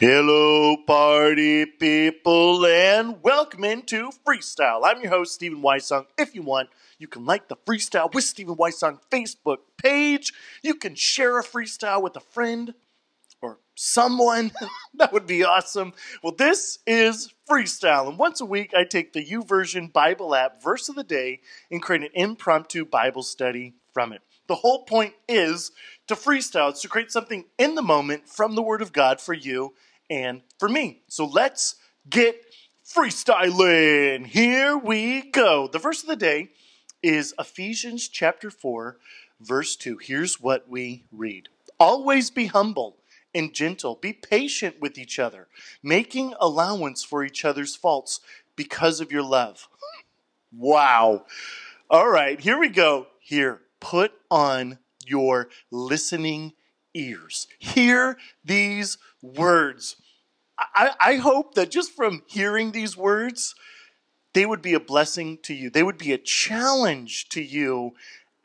Hello, party people, and welcome into Freestyle. I'm your host, Stephen Weissong. If you want, you can like the Freestyle with Stephen Weissong Facebook page. You can share a freestyle with a friend someone. that would be awesome. Well, this is Freestyle, and once a week I take the YouVersion Bible app verse of the day and create an impromptu Bible study from it. The whole point is to freestyle, it's to create something in the moment from the Word of God for you and for me. So let's get freestyling. Here we go. The verse of the day is Ephesians chapter 4, verse 2. Here's what we read Always be humble and gentle, be patient with each other, making allowance for each other's faults because of your love. Wow. All right, here we go. Here, put on your listening ears. Hear these words. I, I, hope that just from hearing these words, they would be a blessing to you. They would be a challenge to you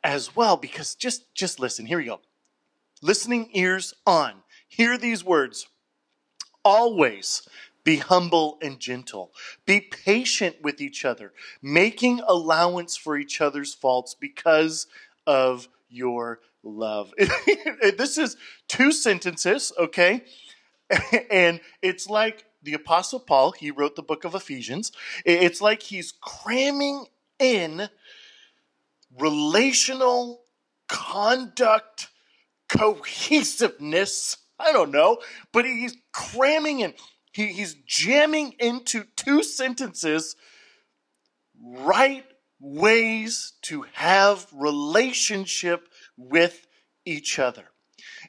as well. Because just just listen. Here we go. Listening ears on. Hear these words. Always be humble and gentle. Be patient with each other, making allowance for each other's faults because of your love. this is two sentences, okay? and it's like the Apostle Paul, he wrote the book of Ephesians. It's like he's cramming in relational conduct cohesiveness. I don't know, but he's cramming and he, he's jamming into two sentences right ways to have relationship with each other.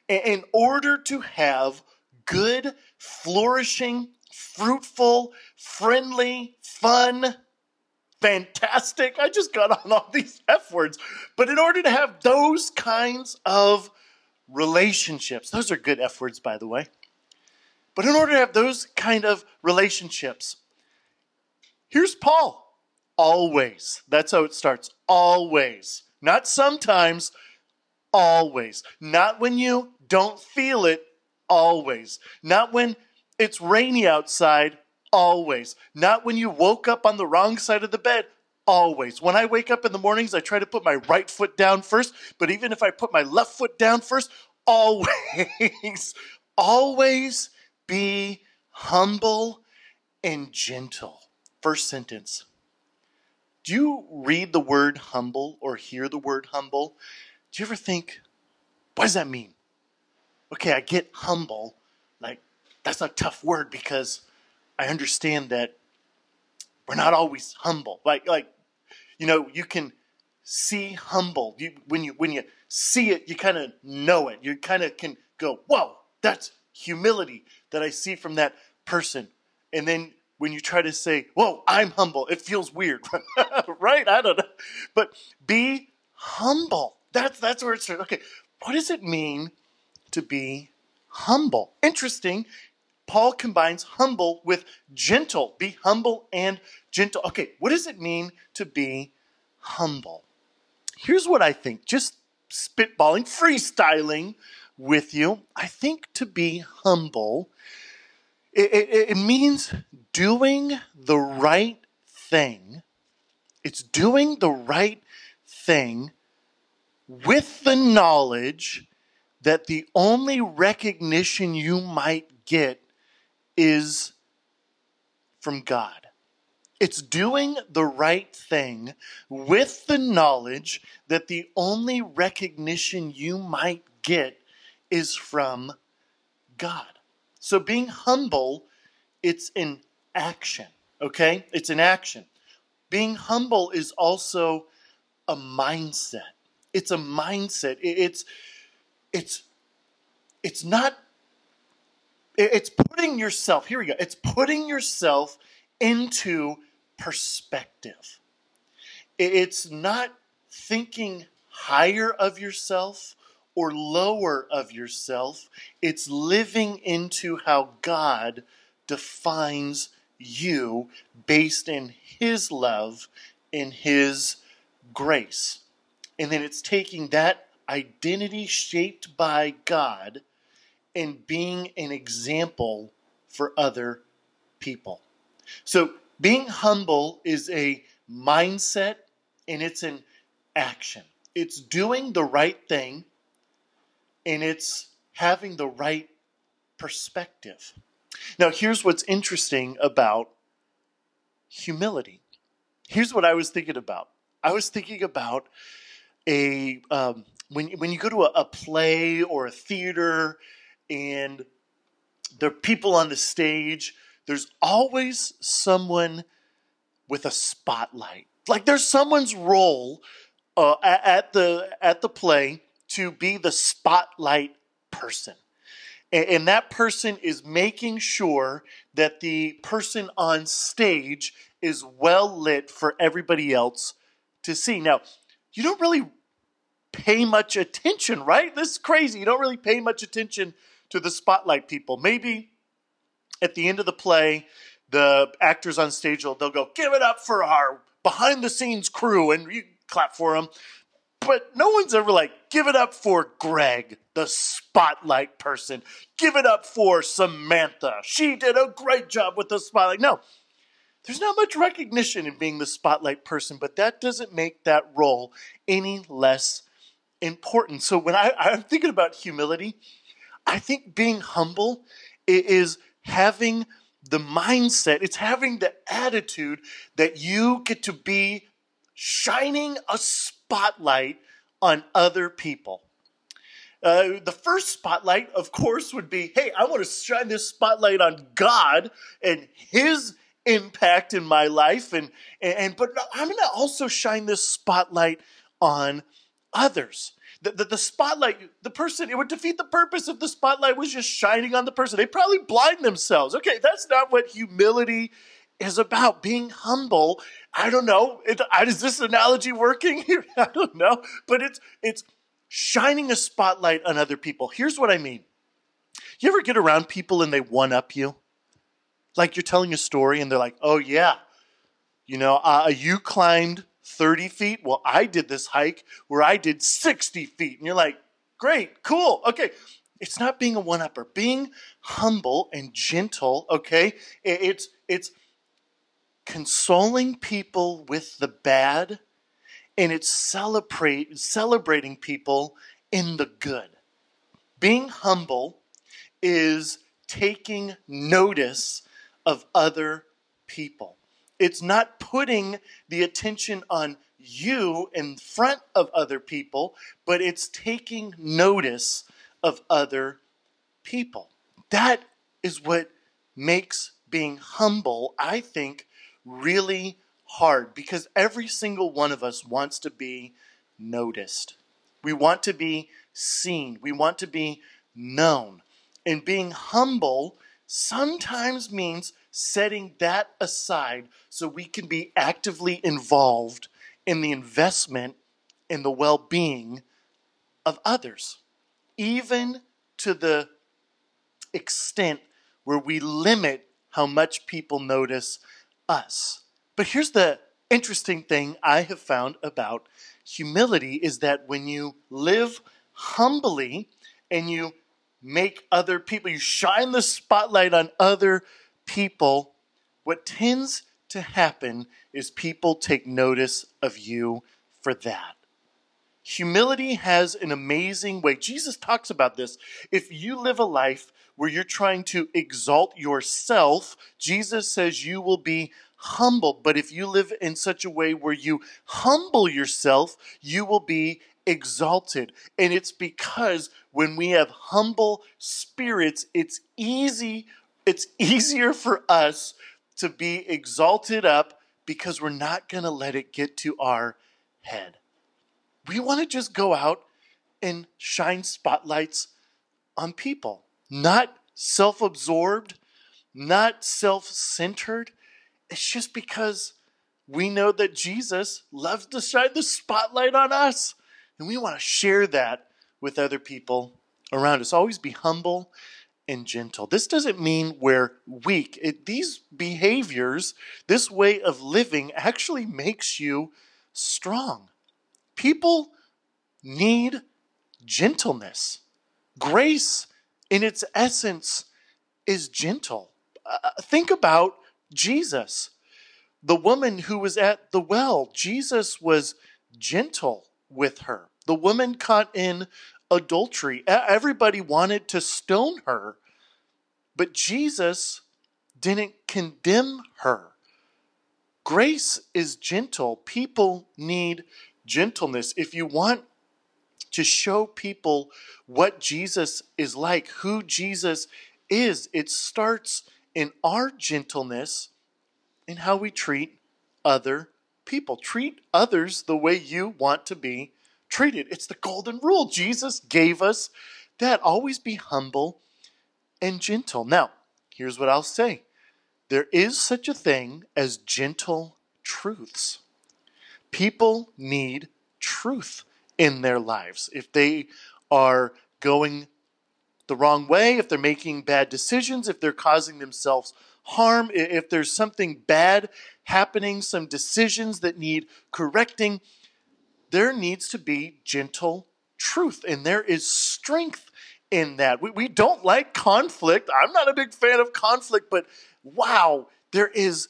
In order to have good, flourishing, fruitful, friendly, fun, fantastic. I just got on all these F words. But in order to have those kinds of relationships, those are good F words, by the way. But in order to have those kind of relationships, here's Paul. Always. That's how it starts. Always. Not sometimes, always. Not when you don't feel it, always. Not when it's rainy outside, always. Not when you woke up on the wrong side of the bed, always. When I wake up in the mornings, I try to put my right foot down first, but even if I put my left foot down first, always, always be humble and gentle. First sentence. Do you read the word humble or hear the word humble? Do you ever think, what does that mean? okay, I get humble. Like, that's a tough word because I understand that we're not always humble. Like, like, you know, you can see humble. You, when you when you see it, you kind of know it. You kind of can go, "Whoa, that's humility that I see from that person." And then when you try to say, "Whoa, I'm humble," it feels weird, right? I don't know, but be humble. That's that's where it starts. Okay, what does it mean to be humble. Interesting. Paul combines humble with gentle. Be humble and gentle. Okay, what does it mean to be humble? Here's what I think, just spitballing, freestyling with you. I think to be humble, it, it, it means doing the right thing. It's doing the right thing with the knowledge that the only recognition you might get is from God. It's doing the right thing with the knowledge that the only recognition you might get is from God. So being humble, it's an action, okay? It's an action. Being humble is also a mindset. It's a mindset. It's it's it's not it's putting yourself here we go it's putting yourself into perspective it's not thinking higher of yourself or lower of yourself it's living into how god defines you based in his love in his grace. And then it's taking that identity shaped by God and being an example for other people. So, being humble is a mindset and it's an action. It's doing the right thing and it's having the right perspective. Now, here's what's interesting about humility. Here's what I was thinking about. I was thinking about a um, when when you go to a, a play or a theater and there are people on the stage. There's always someone with a spotlight. Like there's someone's role uh, at the at the play to be the spotlight person. And that person is making sure that the person on stage is well lit for everybody else to see. Now, you don't really pay much attention, right? This is crazy. You don't really pay much attention to the spotlight people. Maybe at the end of the play, the actors on stage will they'll go, "Give it up for our behind the scenes crew," and you clap for them. But no one's ever like, give it up for Greg, the spotlight person. Give it up for Samantha. She did a great job with the spotlight. No, there's not much recognition in being the spotlight person, but that doesn't make that role any less important. So when I, I'm thinking about humility, I think being humble is having the mindset, it's having the attitude that you get to be shining a spotlight on other people. Uh, the first spotlight, of course, would be hey, I want to shine this spotlight on God and His impact in my life. And, and, but I'm going to also shine this spotlight on others. The, the, the, spotlight, the person, it would defeat the purpose if the spotlight was just shining on the person. They probably blind themselves. Okay, that's not what humility is about being humble. I don't know. Is this analogy working here? I don't know. But it's it's shining a spotlight on other people. Here's what I mean. You ever get around people and they one up you? Like you're telling a story and they're like, "Oh yeah, you know, uh, you climbed 30 feet. Well, I did this hike where I did 60 feet." And you're like, "Great, cool, okay." It's not being a one upper. Being humble and gentle. Okay, it's it's consoling people with the bad and it's celebrate, celebrating people in the good. Being humble is taking notice of other people. It's not putting the attention on you in front of other people, but it's taking notice of other people. That is what makes being humble, I think, really hard because every single one of us wants to be noticed. We want to be seen. We want to be known. And being humble sometimes means setting that aside so we can be actively involved in the investment in the well being of others, even to the extent where we limit how much people notice us. But here's the interesting thing I have found about humility is that when you live humbly and you make other people, you shine the spotlight on other people, what tends to happen is people take notice of you for that. Humility has an amazing way. Jesus talks about this. If you live a life where you're trying to exalt yourself, Jesus says you will be humble. But if you live in such a way where you humble yourself, you will be exalted. And it's because when we have humble spirits, it's easy, it's easier for us to be exalted up because we're not going to let it get to our head. We want to just go out and shine spotlights on people, not self absorbed, not self centered. It's just because we know that Jesus loves to shine the spotlight on us. And we want to share that with other people around us. Always be humble and gentle. This doesn't mean we're weak. It, these behaviors, this way of living, actually makes you strong. People need gentleness. Grace, in its essence, is gentle. Uh, think about Jesus, the woman who was at the well. Jesus was gentle with her. The woman caught in adultery. Everybody wanted to stone her, but Jesus didn't condemn her. Grace is gentle. People need gentleness. If you want to show people what Jesus is like, who Jesus is, it starts in our gentleness in how we treat other people. Treat others the way you want to be treated. It's the golden rule. Jesus gave us that. Always be humble and gentle. Now, here's what I'll say there is such a thing as gentle truths. People need truth in their lives. If they are going the wrong way, if they're making bad decisions, if they're causing themselves harm, if there's something bad happening, some decisions that need correcting, there needs to be gentle truth. And there is strength in that. We, we don't like conflict. I'm not a big fan of conflict, but wow, there is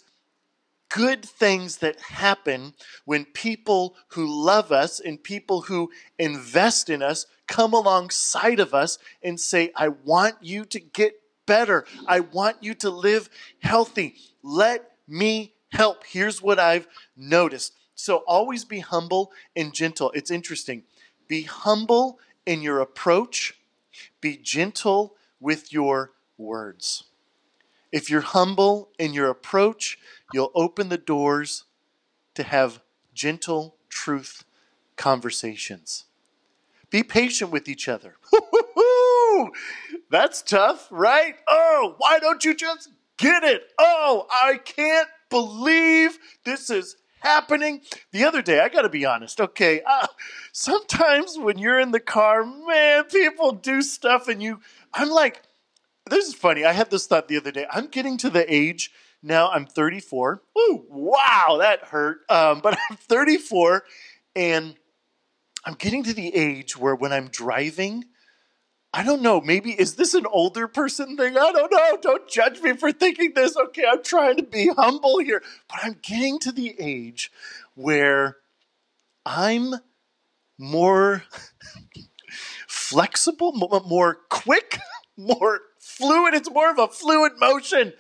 good things that happen when people who love us and people who invest in us come alongside of us and say, I want you to get better. I want you to live healthy. Let me help. Here's what I've noticed. So always be humble and gentle. It's interesting. Be humble in your approach, be gentle with your words. If you're humble in your approach, you'll open the doors to have gentle truth conversations. Be patient with each other. That's tough, right? Oh, why don't you just get it? Oh, I can't believe this is happening. The other day, I got to be honest, okay, uh, sometimes when you're in the car, man, people do stuff and you, I'm like, this is funny. I had this thought the other day. I'm getting to the age now, I'm 34. Ooh, wow, that hurt. Um, but I'm 34 and I'm getting to the age where when I'm driving, I don't know, maybe is this an older person thing? I don't know. Don't judge me for thinking this. Okay, I'm trying to be humble here. But I'm getting to the age where I'm more flexible, more quick, more fluid. It's more of a fluid motion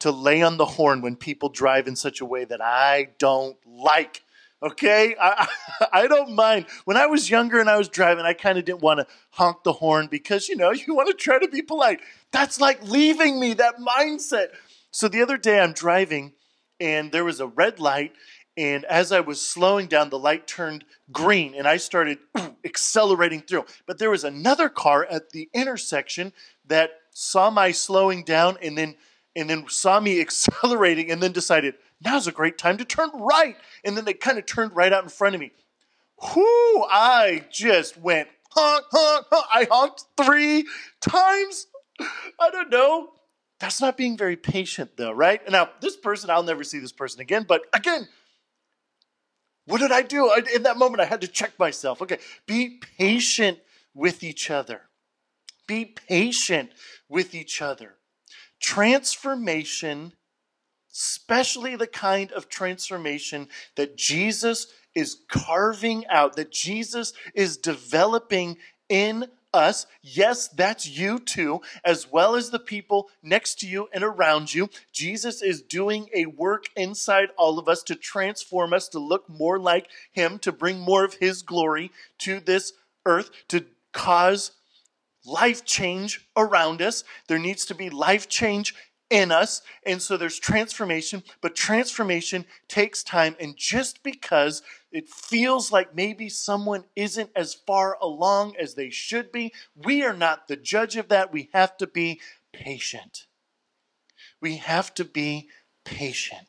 to lay on the horn when people drive in such a way that I don't like. Okay, I, I don't mind. When I was younger and I was driving, I kind of didn't want to honk the horn because you know you want to try to be polite. That's like leaving me that mindset. So the other day I'm driving and there was a red light, and as I was slowing down, the light turned green and I started accelerating through. But there was another car at the intersection that saw my slowing down and then and then saw me accelerating and then decided now's a great time to turn right. And then they kind of turned right out in front of me. Whoo, I just went honk, honk, honk. I honked three times. I don't know. That's not being very patient, though, right? Now, this person, I'll never see this person again, but again, what did I do? In that moment, I had to check myself. Okay, be patient with each other. Be patient with each other. Transformation especially the kind of transformation that Jesus is carving out, that Jesus is developing in us. Yes, that's you too, as well as the people next to you and around you. Jesus is doing a work inside all of us to transform us to look more like Him, to bring more of His glory to this earth, to cause life change around us. There needs to be life change in us. And so there's transformation, but transformation takes time. And just because it feels like maybe someone isn't as far along as they should be, we are not the judge of that. We have to be patient. We have to be patient.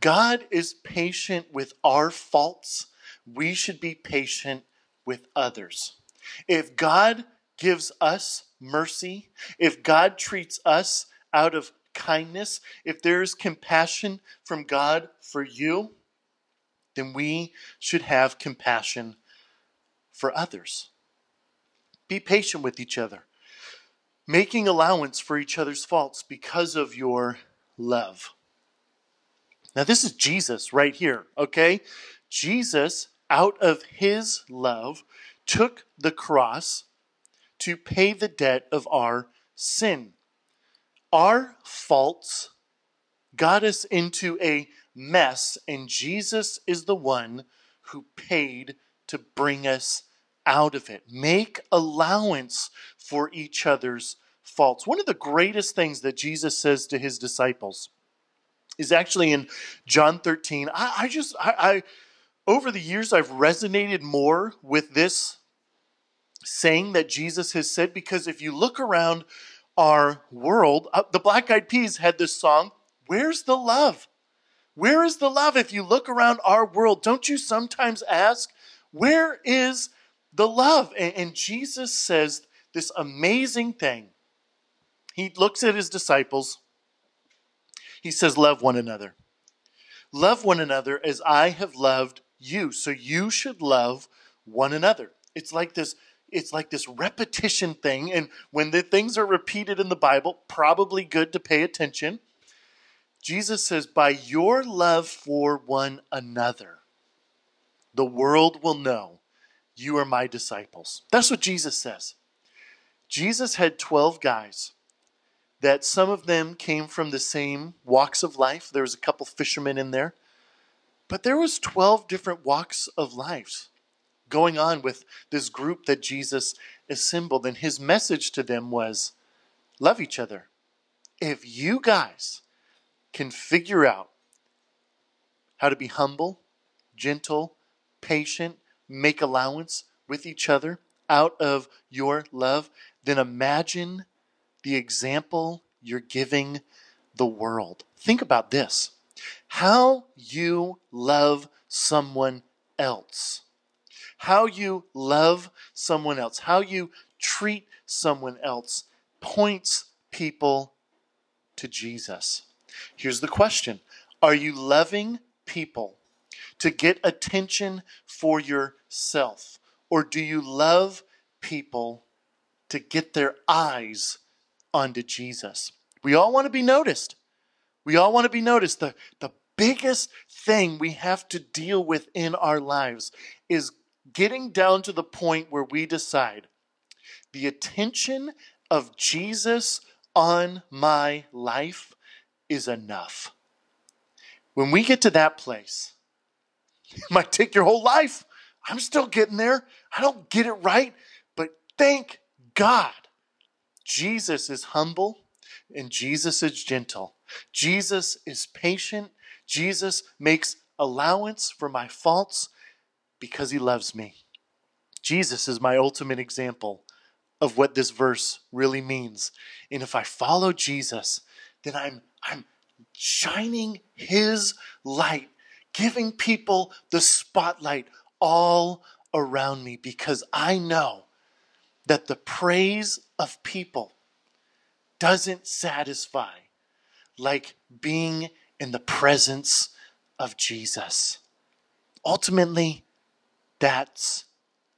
God is patient with our faults. We should be patient with others. If God gives us mercy, if God treats us out of kindness, if there is compassion from God for you, then we should have compassion for others. Be patient with each other, making allowance for each other's faults because of your love. Now, this is Jesus right here, okay? Jesus, out of his love, took the cross to pay the debt of our sin. Our faults got us into a mess, and Jesus is the one who paid to bring us out of it. Make allowance for each other's faults. One of the greatest things that Jesus says to his disciples is actually in John 13. I, I just, I, I, over the years, I've resonated more with this saying that Jesus has said because if you look around our world, uh, the Black Eyed Peas had this song, Where's the Love? Where is the love? If you look around our world, don't you sometimes ask, Where is the love? And, and Jesus says this amazing thing. He looks at his disciples. He says, Love one another. Love one another as I have loved you. So you should love one another. It's like this it's like this repetition thing and when the things are repeated in the Bible, probably good to pay attention. Jesus says, "By your love for one another, the world will know you are my disciples." That's what Jesus says. Jesus had 12 guys that some of them came from the same walks of life. There was a couple fishermen in there. But there was 12 different walks of life going on with this group that Jesus assembled and his message to them was love each other. If you guys can figure out how to be humble, gentle, patient, make allowance with each other out of your love, then imagine the example you're giving the world. Think about this how you love someone else, how you love someone else, how you treat someone else points people to Jesus. Here's the question Are you loving people to get attention for yourself? Or do you love people to get their eyes onto Jesus. We all want to be noticed. We all want to be noticed. The, the biggest thing we have to deal with in our lives is getting down to the point where we decide the attention of Jesus on my life is enough. When we get to that place, it might take your whole life. I'm still getting there. I don't get it right, but thank God Jesus is humble and Jesus is gentle. Jesus is patient. Jesus makes allowance for my faults because he loves me. Jesus is my ultimate example of what this verse really means. And if I follow Jesus, then I'm I'm shining his light, giving people the spotlight all around me because I know that the praise of people doesn't satisfy like being in the presence of Jesus. Ultimately, that's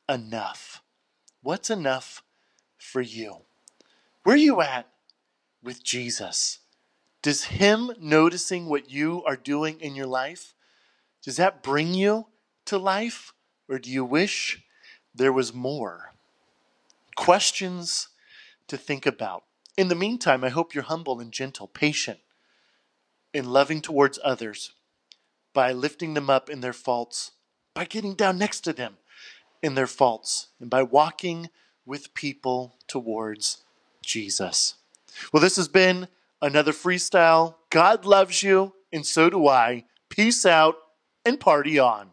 enough. What's enough for you? Where are you at with Jesus? Does Him noticing what you are doing in your life, does that bring you to life? Or do you wish there was more? questions to think about. In the meantime, I hope you're humble and gentle, patient, and loving towards others by lifting them up in their faults, by getting down next to them in their faults, and by walking with people towards Jesus. Well, this has been another freestyle. God loves you, and so do I. Peace out and party on.